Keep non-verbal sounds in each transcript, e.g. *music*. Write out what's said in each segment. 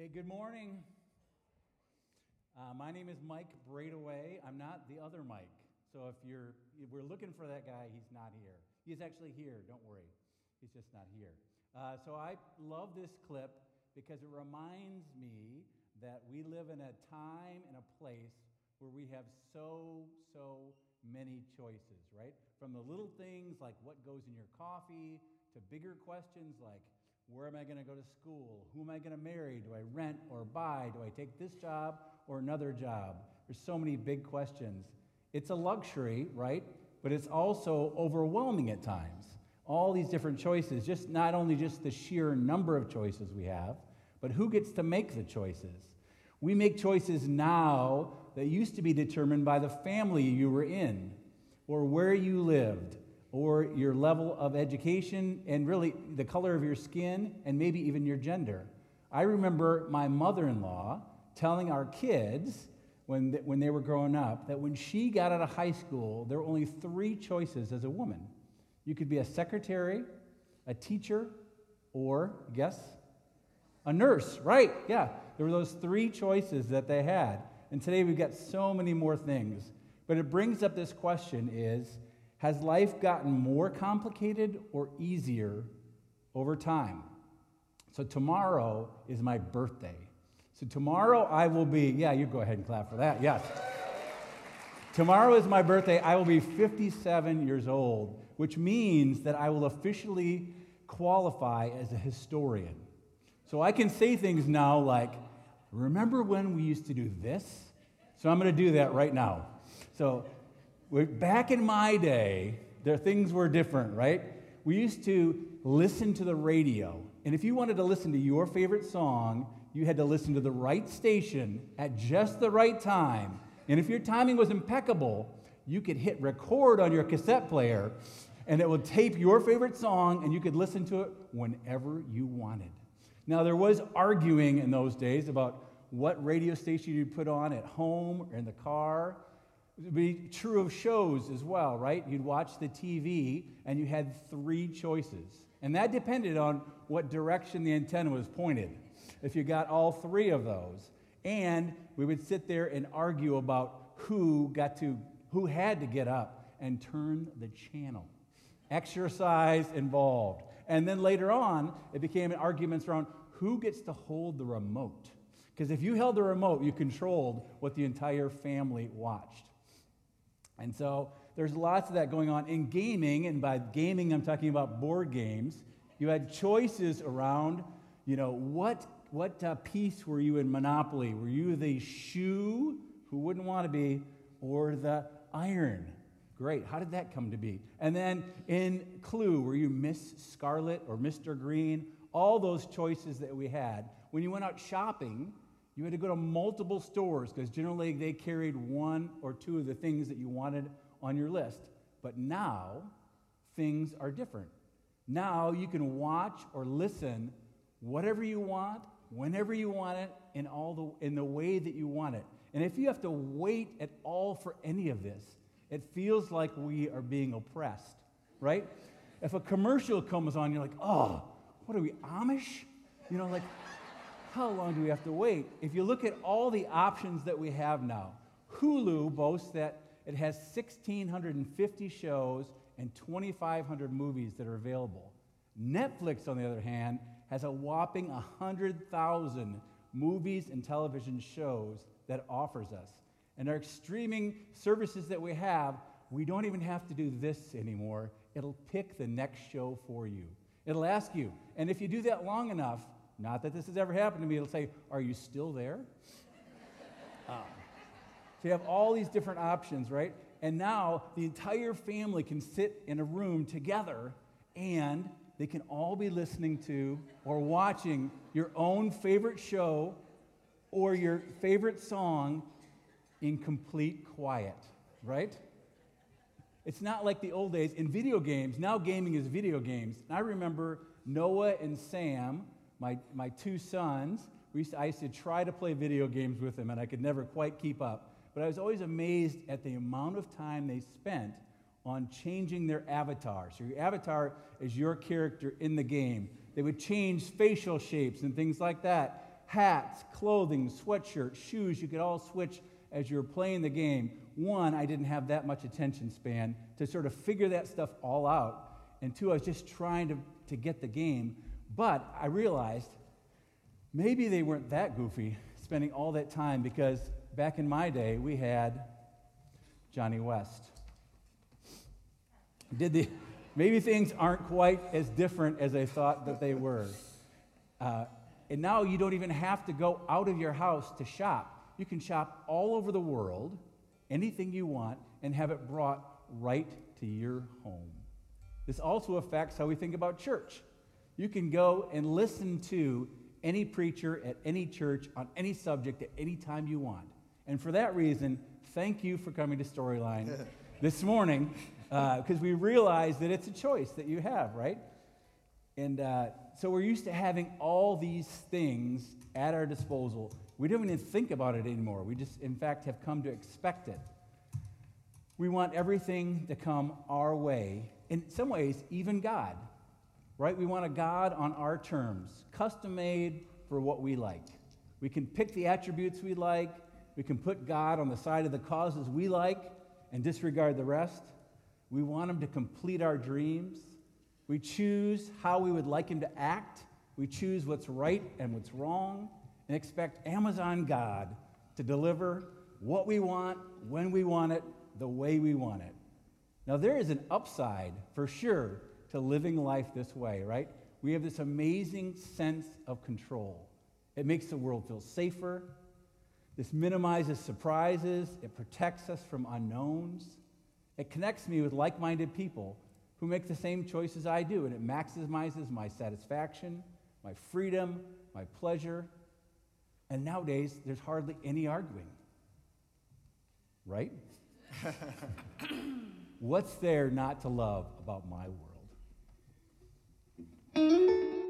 Hey, good morning. Uh, my name is Mike Braidaway. I'm not the other Mike. So if you're if we're looking for that guy, he's not here. He's actually here. Don't worry. He's just not here. Uh, so I love this clip because it reminds me that we live in a time and a place where we have so so many choices, right? From the little things like what goes in your coffee to bigger questions like where am I going to go to school? Who am I going to marry? Do I rent or buy? Do I take this job or another job? There's so many big questions. It's a luxury, right? But it's also overwhelming at times. All these different choices, just not only just the sheer number of choices we have, but who gets to make the choices? We make choices now that used to be determined by the family you were in, or where you lived, or your level of education, and really the color of your skin, and maybe even your gender. I remember my mother in law telling our kids when, when they were growing up that when she got out of high school, there were only three choices as a woman you could be a secretary, a teacher, or, guess, a nurse, right? Yeah, there were those three choices that they had. And today we've got so many more things. But it brings up this question is has life gotten more complicated or easier over time? So, tomorrow is my birthday. So, tomorrow I will be, yeah, you go ahead and clap for that, yes. tomorrow is my birthday. I will be 57 years old, which means that I will officially qualify as a historian. So, I can say things now like, remember when we used to do this? So, I'm going to do that right now. So, back in my day, there things were different, right? We used to listen to the radio, and if you wanted to listen to your favorite song, you had to listen to the right station at just the right time. And if your timing was impeccable, you could hit record on your cassette player, and it would tape your favorite song, and you could listen to it whenever you wanted. Now, there was arguing in those days about what radio station you'd put on at home or in the car. Be true of shows as well, right? You'd watch the TV and you had three choices. And that depended on what direction the antenna was pointed. If you got all three of those. And we would sit there and argue about who got to who had to get up and turn the channel. Exercise involved. And then later on, it became arguments around who gets to hold the remote. Because if you held the remote, you controlled what the entire family watched. And so there's lots of that going on in gaming, and by gaming, I'm talking about board games. You had choices around, you know, what, what uh, piece were you in Monopoly? Were you the shoe, who wouldn't want to be, or the iron? Great. How did that come to be? And then in Clue, were you Miss Scarlet or Mr. Green? All those choices that we had. When you went out shopping, you had to go to multiple stores because generally they carried one or two of the things that you wanted on your list. But now, things are different. Now you can watch or listen whatever you want, whenever you want it, in, all the, in the way that you want it. And if you have to wait at all for any of this, it feels like we are being oppressed, right? If a commercial comes on, you're like, oh, what are we, Amish? You know, like, how long do we have to wait? If you look at all the options that we have now, Hulu boasts that it has 1,650 shows and 2,500 movies that are available. Netflix, on the other hand, has a whopping 100,000 movies and television shows that offers us. And our streaming services that we have, we don't even have to do this anymore. It'll pick the next show for you. It'll ask you. And if you do that long enough, not that this has ever happened to me. It'll say, Are you still there? uh, *laughs* so you have all these different options, right? And now the entire family can sit in a room together and they can all be listening to or watching your own favorite show or your favorite song in complete quiet, right? It's not like the old days in video games. Now gaming is video games. And I remember Noah and Sam my, my two sons, used to, I used to try to play video games with them, and I could never quite keep up. But I was always amazed at the amount of time they spent on changing their avatar. So, your avatar is your character in the game. They would change facial shapes and things like that. hats, clothing, sweatshirts, shoes. You could all switch as you were playing the game. One, I didn't have that much attention span to sort of figure that stuff all out. And two, I was just trying to, to get the game. But I realized maybe they weren't that goofy spending all that time because back in my day, we had Johnny West. Did the, maybe things aren't quite as different as I thought that they were. Uh, and now you don't even have to go out of your house to shop. You can shop all over the world, anything you want, and have it brought right to your home. This also affects how we think about church. You can go and listen to any preacher at any church on any subject at any time you want. And for that reason, thank you for coming to Storyline *laughs* this morning because uh, we realize that it's a choice that you have, right? And uh, so we're used to having all these things at our disposal. We don't even think about it anymore. We just, in fact, have come to expect it. We want everything to come our way. In some ways, even God, right? We want a God on our terms, custom made for what we like. We can pick the attributes we like. We can put God on the side of the causes we like and disregard the rest. We want Him to complete our dreams. We choose how we would like Him to act. We choose what's right and what's wrong and expect Amazon God to deliver what we want, when we want it, the way we want it. Now, there is an upside for sure to living life this way, right? We have this amazing sense of control. It makes the world feel safer. This minimizes surprises. It protects us from unknowns. It connects me with like minded people who make the same choices I do, and it maximizes my satisfaction, my freedom, my pleasure. And nowadays, there's hardly any arguing. Right? *laughs* What's there not to love about my world? All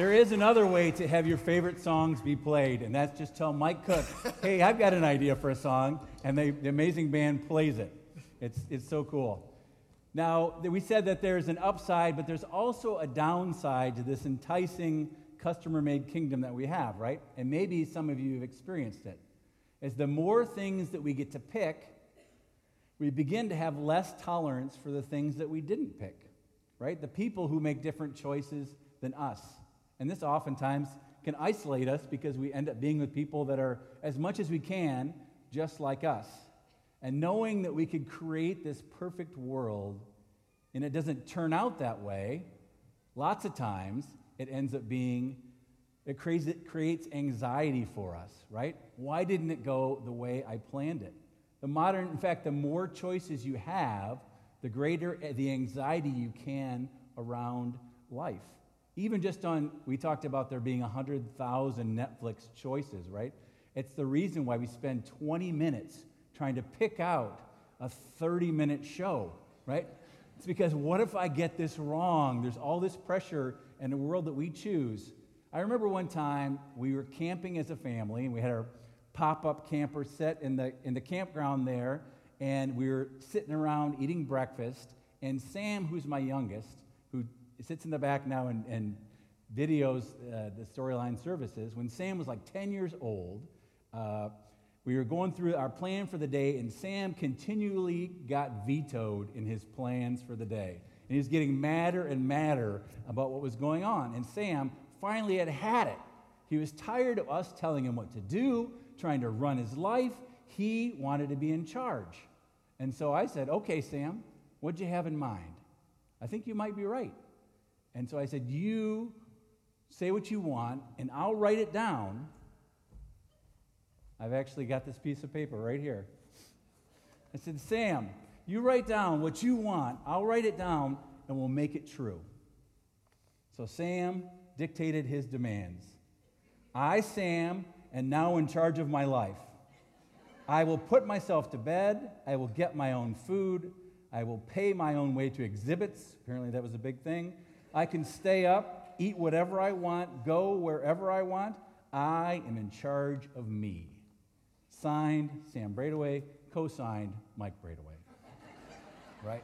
There is another way to have your favorite songs be played, and that's just tell Mike Cook, *laughs* hey, I've got an idea for a song, and they, the amazing band plays it. It's, it's so cool. Now, we said that there's an upside, but there's also a downside to this enticing customer made kingdom that we have, right? And maybe some of you have experienced it. As the more things that we get to pick, we begin to have less tolerance for the things that we didn't pick, right? The people who make different choices than us. And this oftentimes can isolate us because we end up being with people that are, as much as we can, just like us. And knowing that we could create this perfect world and it doesn't turn out that way, lots of times it ends up being, it creates, it creates anxiety for us, right? Why didn't it go the way I planned it? The modern, in fact, the more choices you have, the greater the anxiety you can around life even just on, we talked about there being 100,000 Netflix choices, right? It's the reason why we spend 20 minutes trying to pick out a 30 minute show, right? It's because what if I get this wrong? There's all this pressure in the world that we choose. I remember one time we were camping as a family and we had our pop up camper set in the, in the campground there, and we were sitting around eating breakfast. And Sam, who's my youngest, sits in the back now and, and videos uh, the storyline services. When Sam was like 10 years old, uh, we were going through our plan for the day, and Sam continually got vetoed in his plans for the day. And he was getting madder and madder about what was going on. And Sam finally had had it. He was tired of us telling him what to do, trying to run his life. He wanted to be in charge. And so I said, Okay, Sam, what'd you have in mind? I think you might be right. And so I said, You say what you want, and I'll write it down. I've actually got this piece of paper right here. I said, Sam, you write down what you want, I'll write it down, and we'll make it true. So Sam dictated his demands. I, Sam, am now in charge of my life. I will put myself to bed. I will get my own food. I will pay my own way to exhibits. Apparently, that was a big thing. I can stay up, eat whatever I want, go wherever I want. I am in charge of me. Signed, Sam Braidaway, co signed, Mike Braidaway. *laughs* right?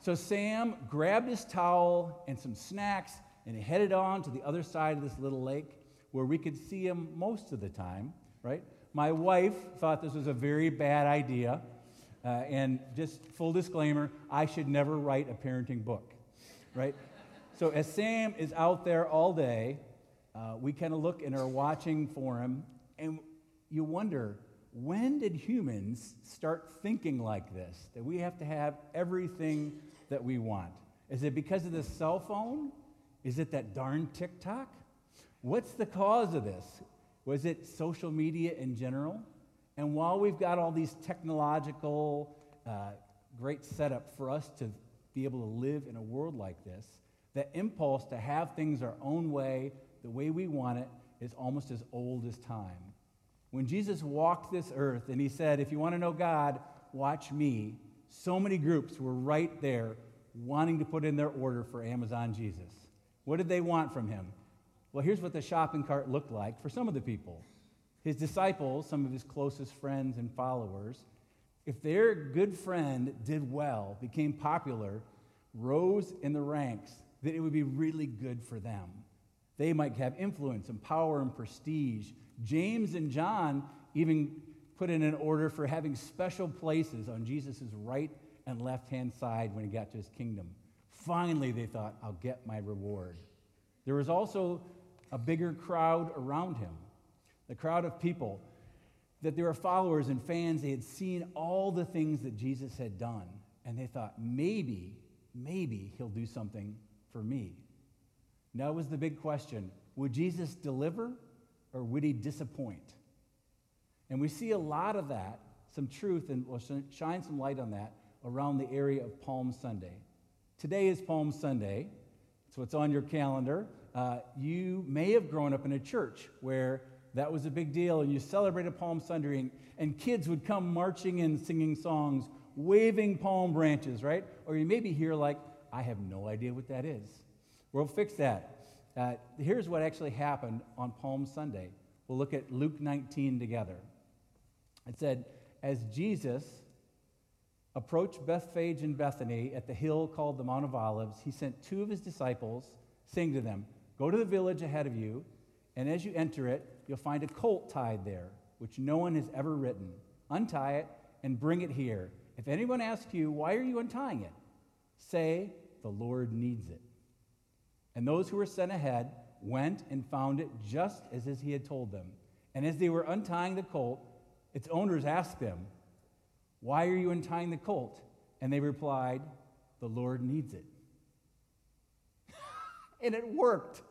So Sam grabbed his towel and some snacks and headed on to the other side of this little lake where we could see him most of the time, right? My wife thought this was a very bad idea. Uh, and just full disclaimer, I should never write a parenting book, right? So as Sam is out there all day, uh, we kind of look and are watching for him, and you wonder when did humans start thinking like this? That we have to have everything that we want? Is it because of the cell phone? Is it that darn TikTok? What's the cause of this? Was it social media in general? And while we've got all these technological uh, great setup for us to be able to live in a world like this, that impulse to have things our own way, the way we want it, is almost as old as time. When Jesus walked this earth and he said, If you want to know God, watch me, so many groups were right there wanting to put in their order for Amazon Jesus. What did they want from him? Well, here's what the shopping cart looked like for some of the people. His disciples, some of his closest friends and followers, if their good friend did well, became popular, rose in the ranks, that it would be really good for them. They might have influence and power and prestige. James and John even put in an order for having special places on Jesus' right and left hand side when he got to his kingdom. Finally, they thought, I'll get my reward. There was also a bigger crowd around him, the crowd of people that they were followers and fans. They had seen all the things that Jesus had done, and they thought, maybe, maybe he'll do something for me? Now was the big question would Jesus deliver or would he disappoint? And we see a lot of that, some truth, and we'll shine some light on that around the area of Palm Sunday. Today is Palm Sunday, so it's on your calendar. Uh, you may have grown up in a church where that was a big deal, and you celebrated Palm Sunday, and, and kids would come marching in singing songs, waving palm branches, right? Or you may be here like I have no idea what that is. We'll fix that. Uh, here's what actually happened on Palm Sunday. We'll look at Luke 19 together. It said, As Jesus approached Bethphage and Bethany at the hill called the Mount of Olives, he sent two of his disciples, saying to them, Go to the village ahead of you, and as you enter it, you'll find a colt tied there, which no one has ever ridden. Untie it and bring it here. If anyone asks you, Why are you untying it? say, The Lord needs it. And those who were sent ahead went and found it just as he had told them. And as they were untying the colt, its owners asked them, Why are you untying the colt? And they replied, The Lord needs it. *laughs* and it worked.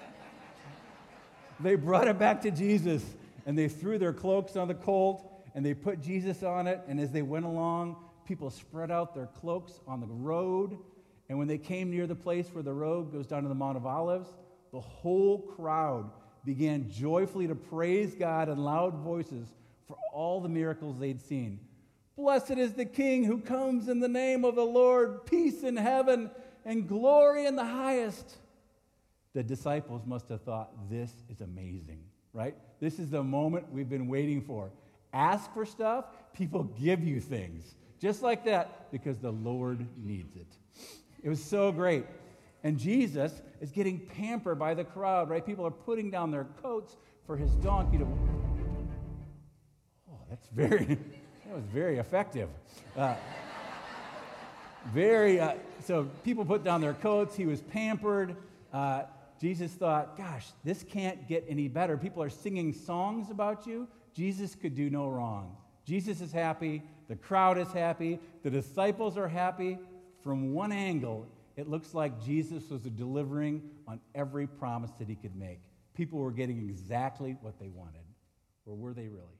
*laughs* they brought it back to Jesus and they threw their cloaks on the colt and they put Jesus on it. And as they went along, people spread out their cloaks on the road. And when they came near the place where the road goes down to the Mount of Olives, the whole crowd began joyfully to praise God in loud voices for all the miracles they'd seen. Blessed is the King who comes in the name of the Lord, peace in heaven and glory in the highest. The disciples must have thought, this is amazing, right? This is the moment we've been waiting for. Ask for stuff, people give you things. Just like that, because the Lord needs it. It was so great. And Jesus is getting pampered by the crowd, right? People are putting down their coats for his donkey to. Oh, that's very, that was very effective. Uh, very, uh, so people put down their coats. He was pampered. Uh, Jesus thought, gosh, this can't get any better. People are singing songs about you. Jesus could do no wrong. Jesus is happy. The crowd is happy. The disciples are happy. From one angle, it looks like Jesus was delivering on every promise that he could make. People were getting exactly what they wanted. Or were they really?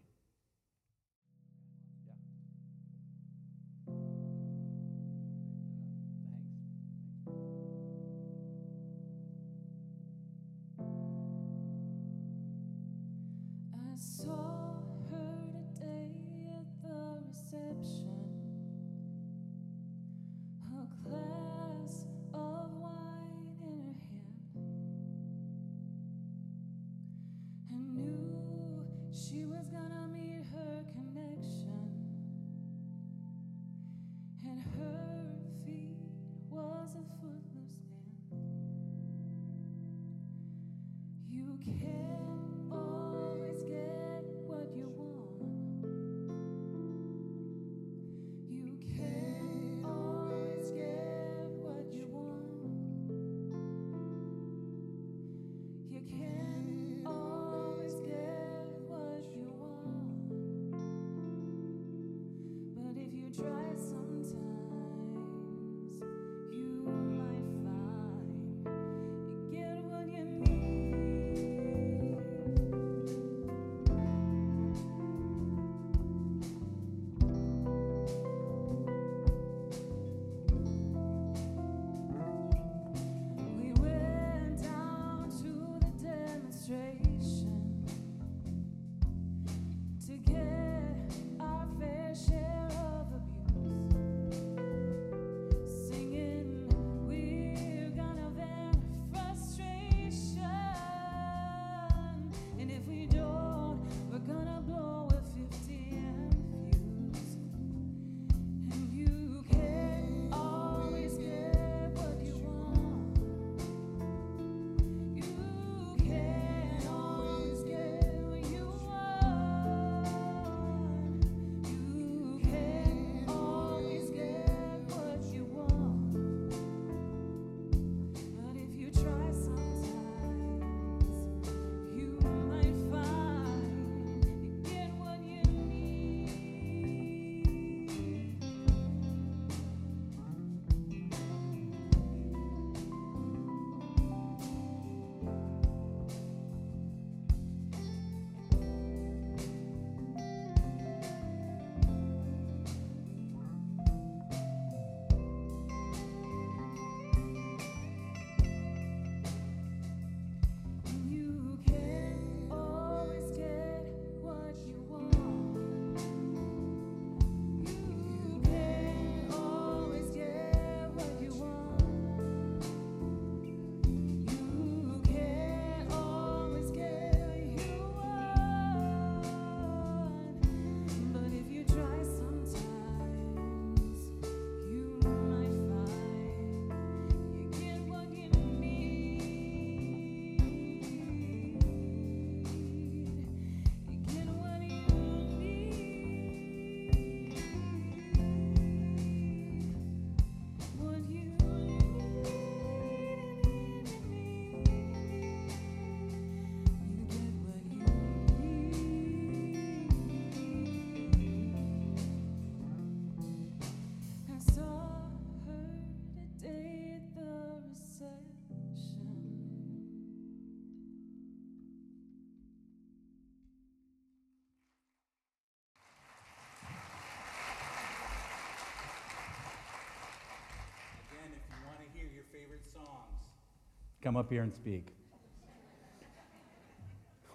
Come up here and speak.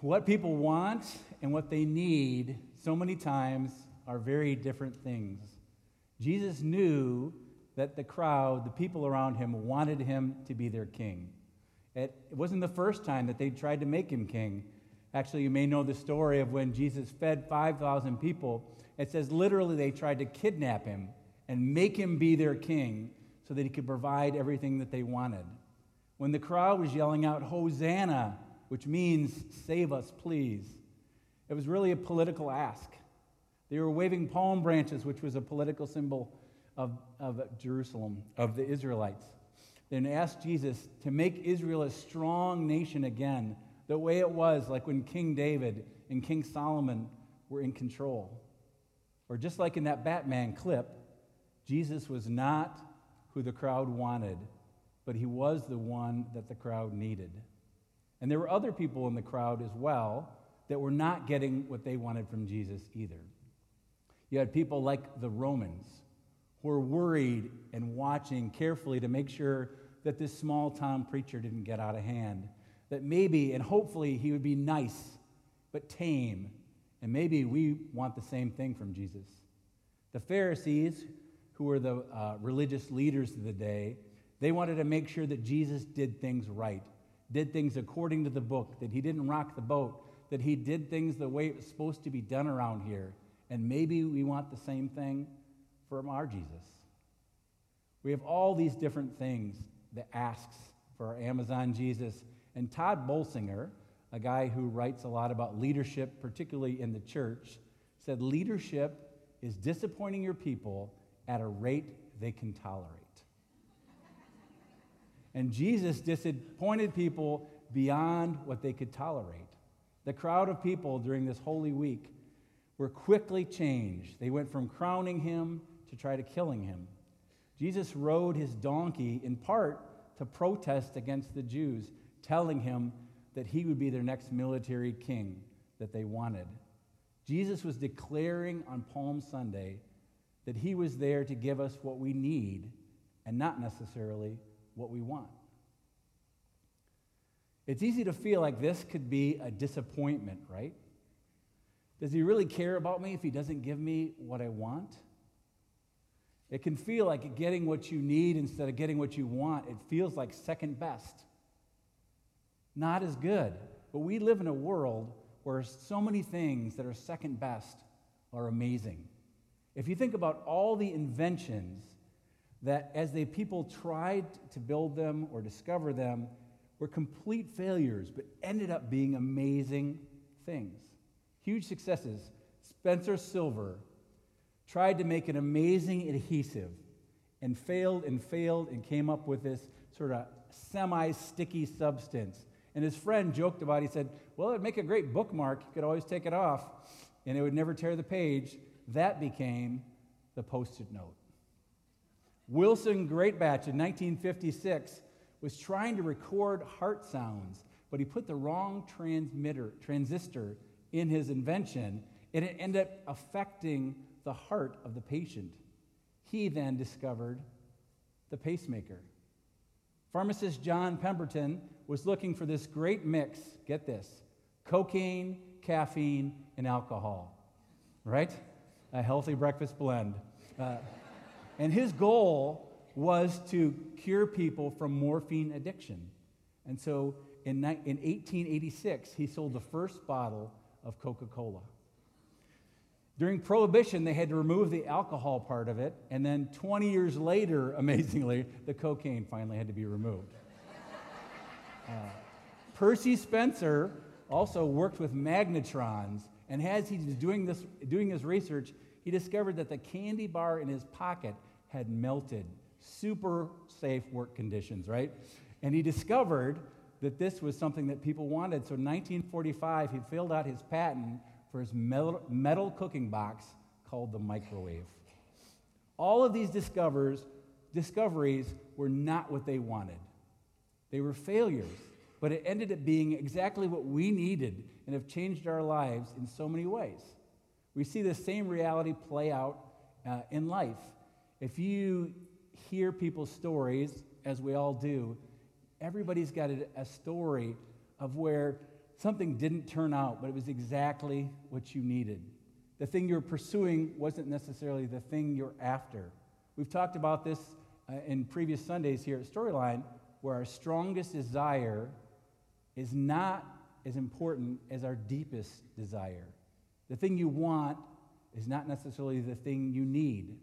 What people want and what they need so many times are very different things. Jesus knew that the crowd, the people around him, wanted him to be their king. It, wasn't the first time that they tried to make him king. Actually, you may know the story of when Jesus fed 5,000 people. It says literally they tried to kidnap him and make him be their king so that he could provide everything that they wanted. When the crowd was yelling out, Hosanna, which means save us, please, it was really a political ask. They were waving palm branches, which was a political symbol of, of Jerusalem, of the Israelites. Then asked Jesus to make Israel a strong nation again, the way it was like when King David and King Solomon were in control. Or just like in that Batman clip, Jesus was not who the crowd wanted, but he was the one that the crowd needed. And there were other people in the crowd as well that were not getting what they wanted from Jesus either. You had people like the Romans who were worried and watching carefully to make sure that this small town preacher didn't get out of hand. That maybe and hopefully he would be nice but tame. And maybe we want the same thing from Jesus. The Pharisees, who were the uh, religious leaders of the day, they wanted to make sure that Jesus did things right, did things according to the book, that he didn't rock the boat, that he did things the way it was supposed to be done around here. And maybe we want the same thing from our Jesus. We have all these different things that asks for our Amazon Jesus. And Tod Bolsinger, a guy who writes a lot about leadership, particularly in the church, said leadership is disappointing your people at a rate they can tolerate. And Jesus disappointed people beyond what they could tolerate. The crowd of people during this Holy Week were quickly changed. They went from crowning him to try to killing him. Jesus rode his donkey in part to protest against the Jews, telling him that he would be their next military king that they wanted. Jesus was declaring on Palm Sunday that he was there to give us what we need and not necessarily what we want. It's easy to feel like this could be a disappointment, right? Does he really care about me if he doesn't give me what I want? It can feel like getting what you need instead of getting what you want. It feels like second best. Not as good. But we live in a world where so many things that are second best are amazing. If you think about all the inventions that as the people tried to build them or discover them, were complete failures, but ended up being amazing things. Huge successes. Spencer Silver tried to make an amazing adhesive and failed and failed and came up with this sort of semi sticky substance. And his friend joked about it. He said, Well, it'd make a great bookmark. You could always take it off and it would never tear the page. That became the post it note. Wilson Greatbatch in 1956 was trying to record heart sounds, but he put the wrong transmitter, transistor in his invention, and it ended up affecting the heart of the patient. He then discovered the pacemaker. Pharmacist John Pemberton was looking for this great mix get this cocaine, caffeine, and alcohol, right? A healthy breakfast blend. Uh, and his goal was to cure people from morphine addiction. And so in, in 1886, he sold the first bottle of Coca Cola. During Prohibition, they had to remove the alcohol part of it, and then 20 years later, *laughs* amazingly, the cocaine finally had to be removed. Uh, Percy Spencer also worked with magnetrons, and as he was doing, this, doing his research, he discovered that the candy bar in his pocket had melted super safe work conditions, right? And he discovered that this was something that people wanted. So in 1945, he filled out his patent for his metal, metal cooking box called the microwave. All of these discovers, discoveries were not what they wanted. They were failures, but it ended up being exactly what we needed and have changed our lives in so many ways. We see the same reality play out uh, in life. If you hear people's stories, as we all do, Everybody's got a, a story of where something didn't turn out, but it was exactly what you needed. The thing you're pursuing wasn't necessarily the thing you're after. We've talked about this uh, in previous Sundays here at Storyline, where our strongest desire is not as important as our deepest desire. The thing you want is not necessarily the thing you need.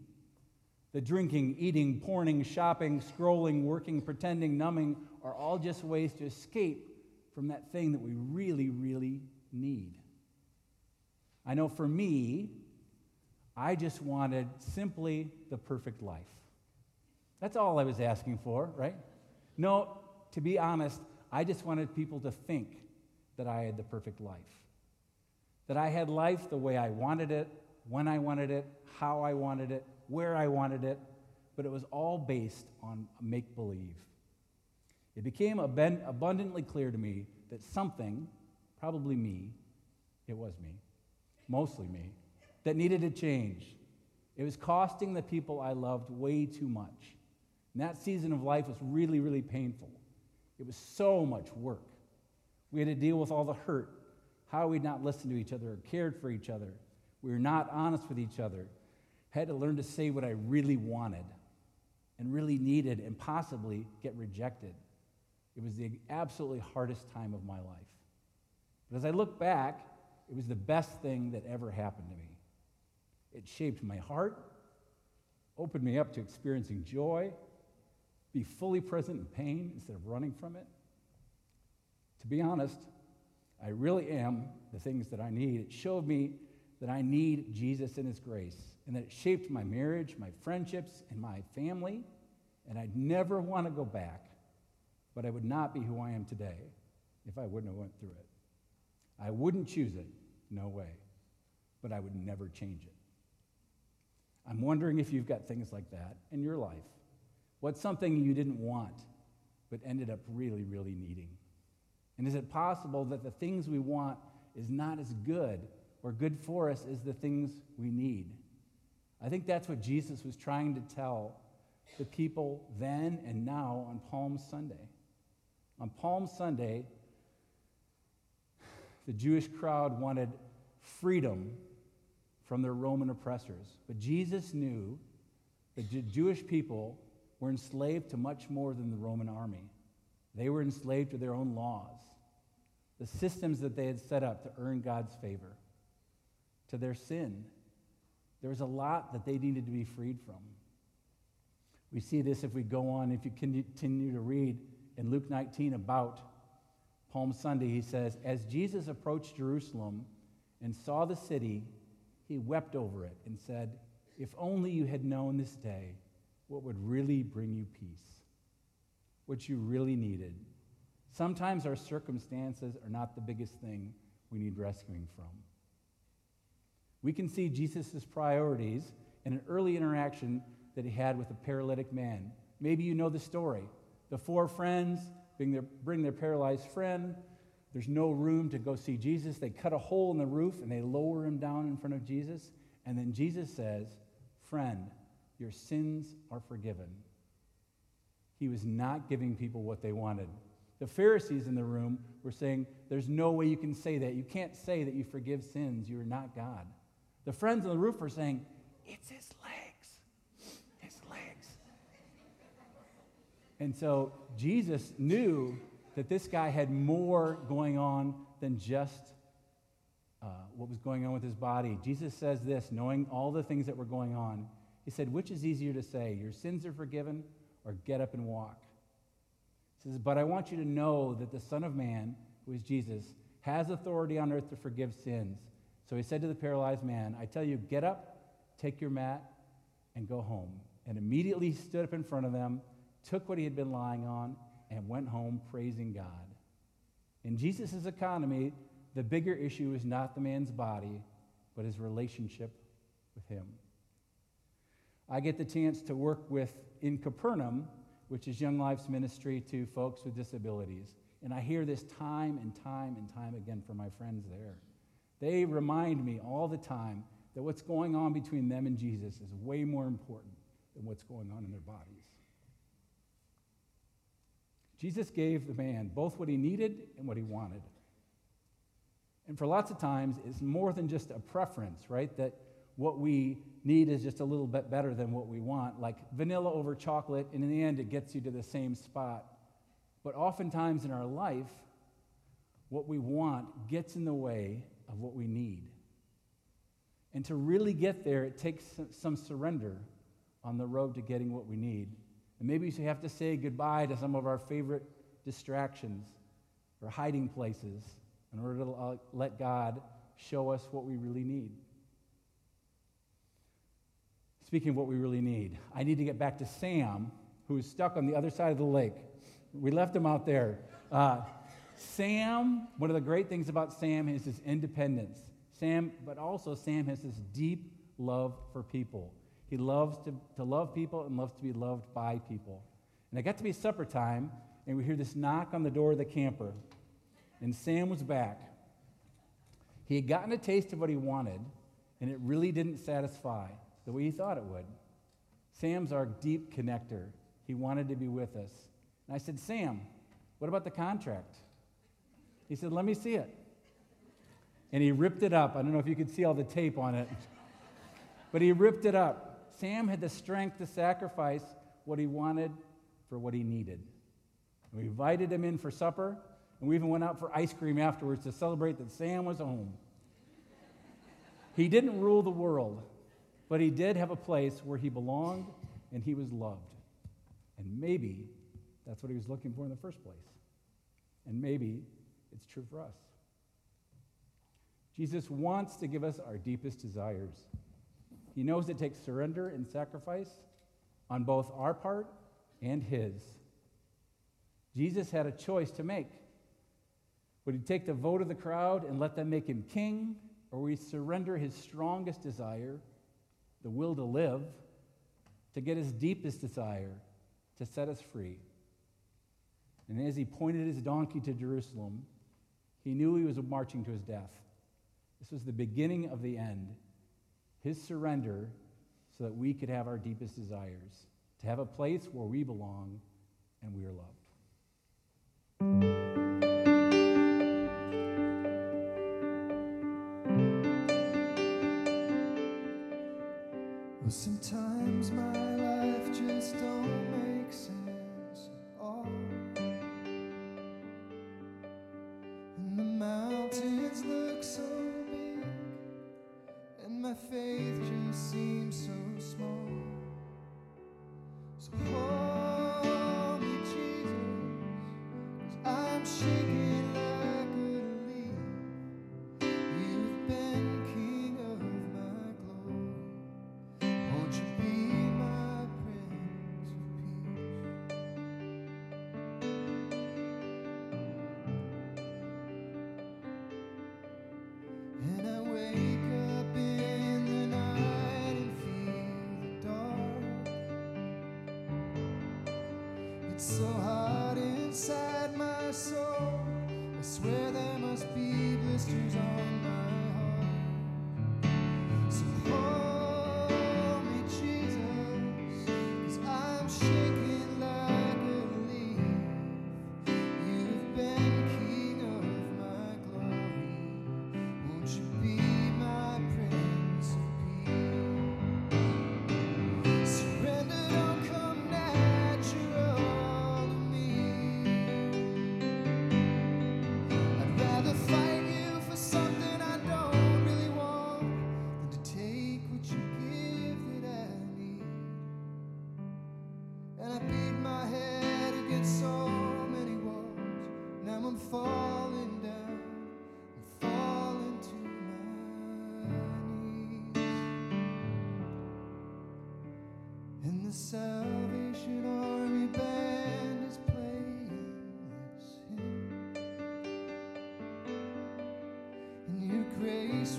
The drinking, eating, porning, shopping, scrolling, working, pretending, numbing are all just ways to escape from that thing that we really, really need. I know for me, I just wanted simply the perfect life. That's all I was asking for, right? No, to be honest, I just wanted people to think that I had the perfect life. That I had life the way I wanted it, when I wanted it, how I wanted it, where I wanted it, but it was all based on make believe. It became abundantly clear to me that something, probably me, it was me, mostly me, that needed to change. It was costing the people I loved way too much. And that season of life was really, really painful. It was so much work. We had to deal with all the hurt, how we'd not listened to each other or cared for each other. We were not honest with each other. Had to learn to say what I really wanted and really needed and possibly get rejected. It was the absolutely hardest time of my life. But as I look back, it was the best thing that ever happened to me. It shaped my heart, opened me up to experiencing joy, be fully present in pain instead of running from it. To be honest, I really am the things that I need. It showed me that I need Jesus and His grace, and that it shaped my marriage, my friendships, and my family. And I'd never want to go back, but I would not be who I am today if I wouldn't have went through it. I wouldn't choose it, no way, but I would never change it. I'm wondering if you've got things like that in your life. What's something you didn't want but ended up really, really needing? And is it possible that the things we want is not as good or good for us as the things we need? I think that's what Jesus was trying to tell the people then and now on Palm Sunday. On Palm Sunday, the Jewish crowd wanted freedom from their Roman oppressors. But Jesus knew that the Jewish people were enslaved to much more than the Roman army. They were enslaved to their own laws, the systems that they had set up to earn God's favor, to their sin. There was a lot that they needed to be freed from. We see this if we go on, if you continue to read in Luke 19 about Palm Sunday. He says, As Jesus approached Jerusalem and saw the city, he wept over it and said, If only you had known this day what would really bring you peace, what you really needed. Sometimes our circumstances are not the biggest thing we need rescuing from. We can see Jesus' priorities in an early interaction that he had with a paralytic man. Maybe you know the story. The four friends bring their, bring their paralyzed friend. There's no room to go see Jesus. They cut a hole in the roof and they lower him down in front of Jesus. And then Jesus says, Friend, your sins are forgiven. He was not giving people what they wanted. The Pharisees in the room were saying, There's no way you can say that. You can't say that you forgive sins. You are not God. The friends on the roof were saying, It's his legs. His legs. And so Jesus knew that this guy had more going on than just uh, what was going on with his body. Jesus says this, knowing all the things that were going on. He said, Which is easier to say, your sins are forgiven, or get up and walk? He says, But I want you to know that the Son of Man, who is Jesus, has authority on earth to forgive sins. So he said to the paralyzed man, I tell you, get up, take your mat, and go home. And immediately he stood up in front of them, took what he had been lying on, and went home praising God. In Jesus' economy, the bigger issue is not the man's body, but his relationship with him. I get the chance to work with in Capernaum, which is Young Life's ministry to folks with disabilities. And I hear this time and time and time again from my friends there. They remind me all the time that what's going on between them and Jesus is way more important than what's going on in their bodies. Jesus gave the man both what he needed and what he wanted. And for lots of times, it's more than just a preference, right? That what we need is just a little bit better than what we want, like vanilla over chocolate, and in the end, it gets you to the same spot. But oftentimes in our life, what we want gets in the way of what we need. And to really get there, it takes some surrender on the road to getting what we need. And maybe we have to say goodbye to some of our favorite distractions or hiding places in order to uh, let God show us what we really need. Speaking of what we really need, I need to get back to Sam, who's stuck on the other side of the lake. We left him out there. Uh, Sam, one of the great things about Sam is his independence. Sam, but also Sam has this deep love for people. He loves to, to love people and loves to be loved by people. And it got to be supper time, and we hear this knock on the door of the camper. And Sam was back. He had gotten a taste of what he wanted, and it really didn't satisfy the way he thought it would. Sam's our deep connector. He wanted to be with us. And I said, Sam, what about the contract? He said, Let me see it. And he ripped it up. I don't know if you could see all the tape on it, *laughs* but he ripped it up. Sam had the strength to sacrifice what he wanted for what he needed. And we invited him in for supper, and we even went out for ice cream afterwards to celebrate that Sam was home. *laughs* He didn't rule the world, but he did have a place where he belonged and he was loved. And maybe that's what he was looking for in the first place. And maybe it's true for us. Jesus wants to give us our deepest desires. He knows it takes surrender and sacrifice on both our part and his. Jesus had a choice to make. Would he take the vote of the crowd and let them make him king, or would he surrender his strongest desire, the will to live, to get his deepest desire, to set us free? And as he pointed his donkey to Jerusalem, he knew he was marching to his death. This was the beginning of the end. His surrender so that we could have our deepest desires, to have a place where we belong and we are loved. Salvation Army band is playing this hymn. And your grace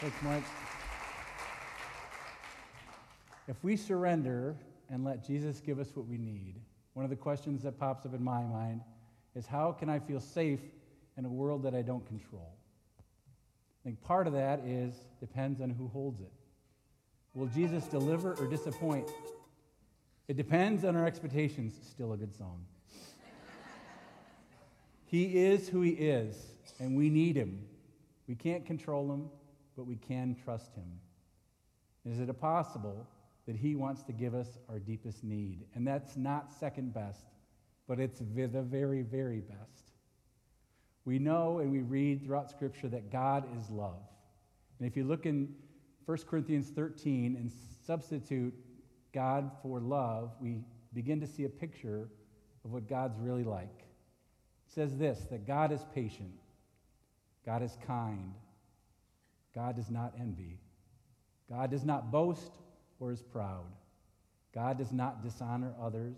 Thanks, Mike. If we surrender and let Jesus give us what we need, one of the questions that pops up in my mind is how can I feel safe in a world that I don't control? I think part of that is depends on who holds it. Will Jesus deliver or disappoint? It depends on our expectations. Still a good song. he is who he is, and we need him. We can't control him, but we can trust him. Is it possible that he wants to give us our deepest need? And that's not second best, but it's the very, very best. We know and we read throughout Scripture that God is love. And if you look in 1 Corinthians 13 and substitute God for love, we begin to see a picture of what God's really like. It says this that God is patient, God is kind, God does not envy, God does not boast or is proud, God does not dishonor others,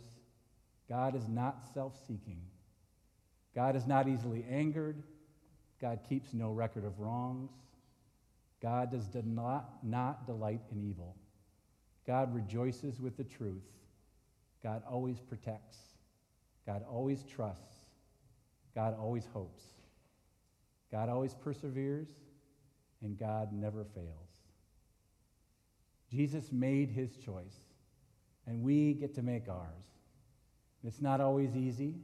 God is not self seeking, God is not easily angered, God keeps no record of wrongs. God does not, not delight in evil. God rejoices with the truth. God always protects. God always trusts. God always hopes. God always perseveres. And God never fails. Jesus made his choice, and we get to make ours. It's not always easy.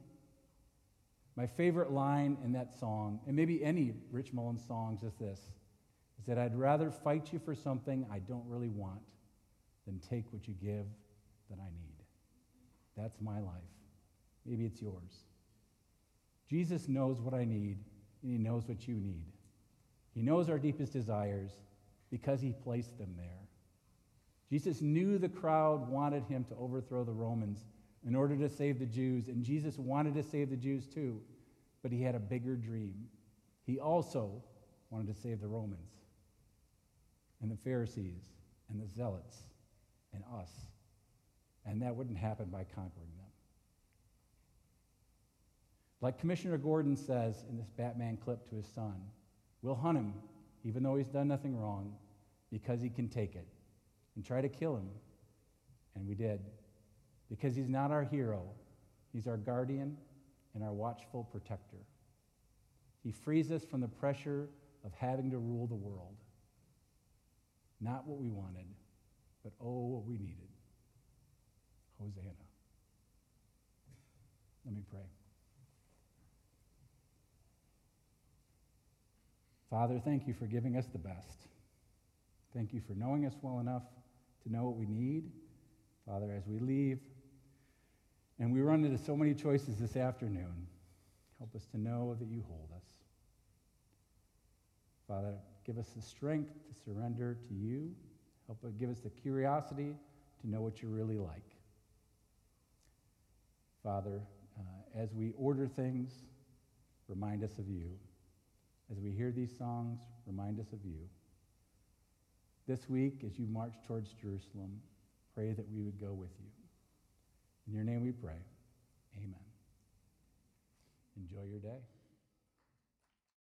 My favorite line in that song, and maybe any Rich Mullins songs, is this is that I'd rather fight you for something I don't really want than take what you give that I need. That's my life. Maybe it's yours. Jesus knows what I need, and He knows what you need. He knows our deepest desires because He placed them there. Jesus knew the crowd wanted Him to overthrow the Romans in order to save the Jews, and Jesus wanted to save the Jews too, but He had a bigger dream. He also wanted to save the Romans and the Pharisees and the Zealots and us. And that wouldn't happen by conquering them. Like Commissioner Gordon says in this Batman clip to his son, we'll hunt him, even though he's done nothing wrong, because he can take it, and try to kill him. And we did. Because he's not our hero, he's our guardian and our watchful protector. He frees us from the pressure of having to rule the world. Not what we wanted, but oh, what we needed. Hosanna. Let me pray. Father, thank you for giving us the best. Thank you for knowing us well enough to know what we need. Father, as we leave, and we run into so many choices this afternoon, help us to know that you hold us. Father, give us the strength to surrender to you. Help us give us the curiosity to know what you're really like. Father, uh, as we order things, remind us of you. As we hear these songs, remind us of you. This week, as you march towards Jerusalem, pray that we would go with you. In your name we pray. Amen. Enjoy your day.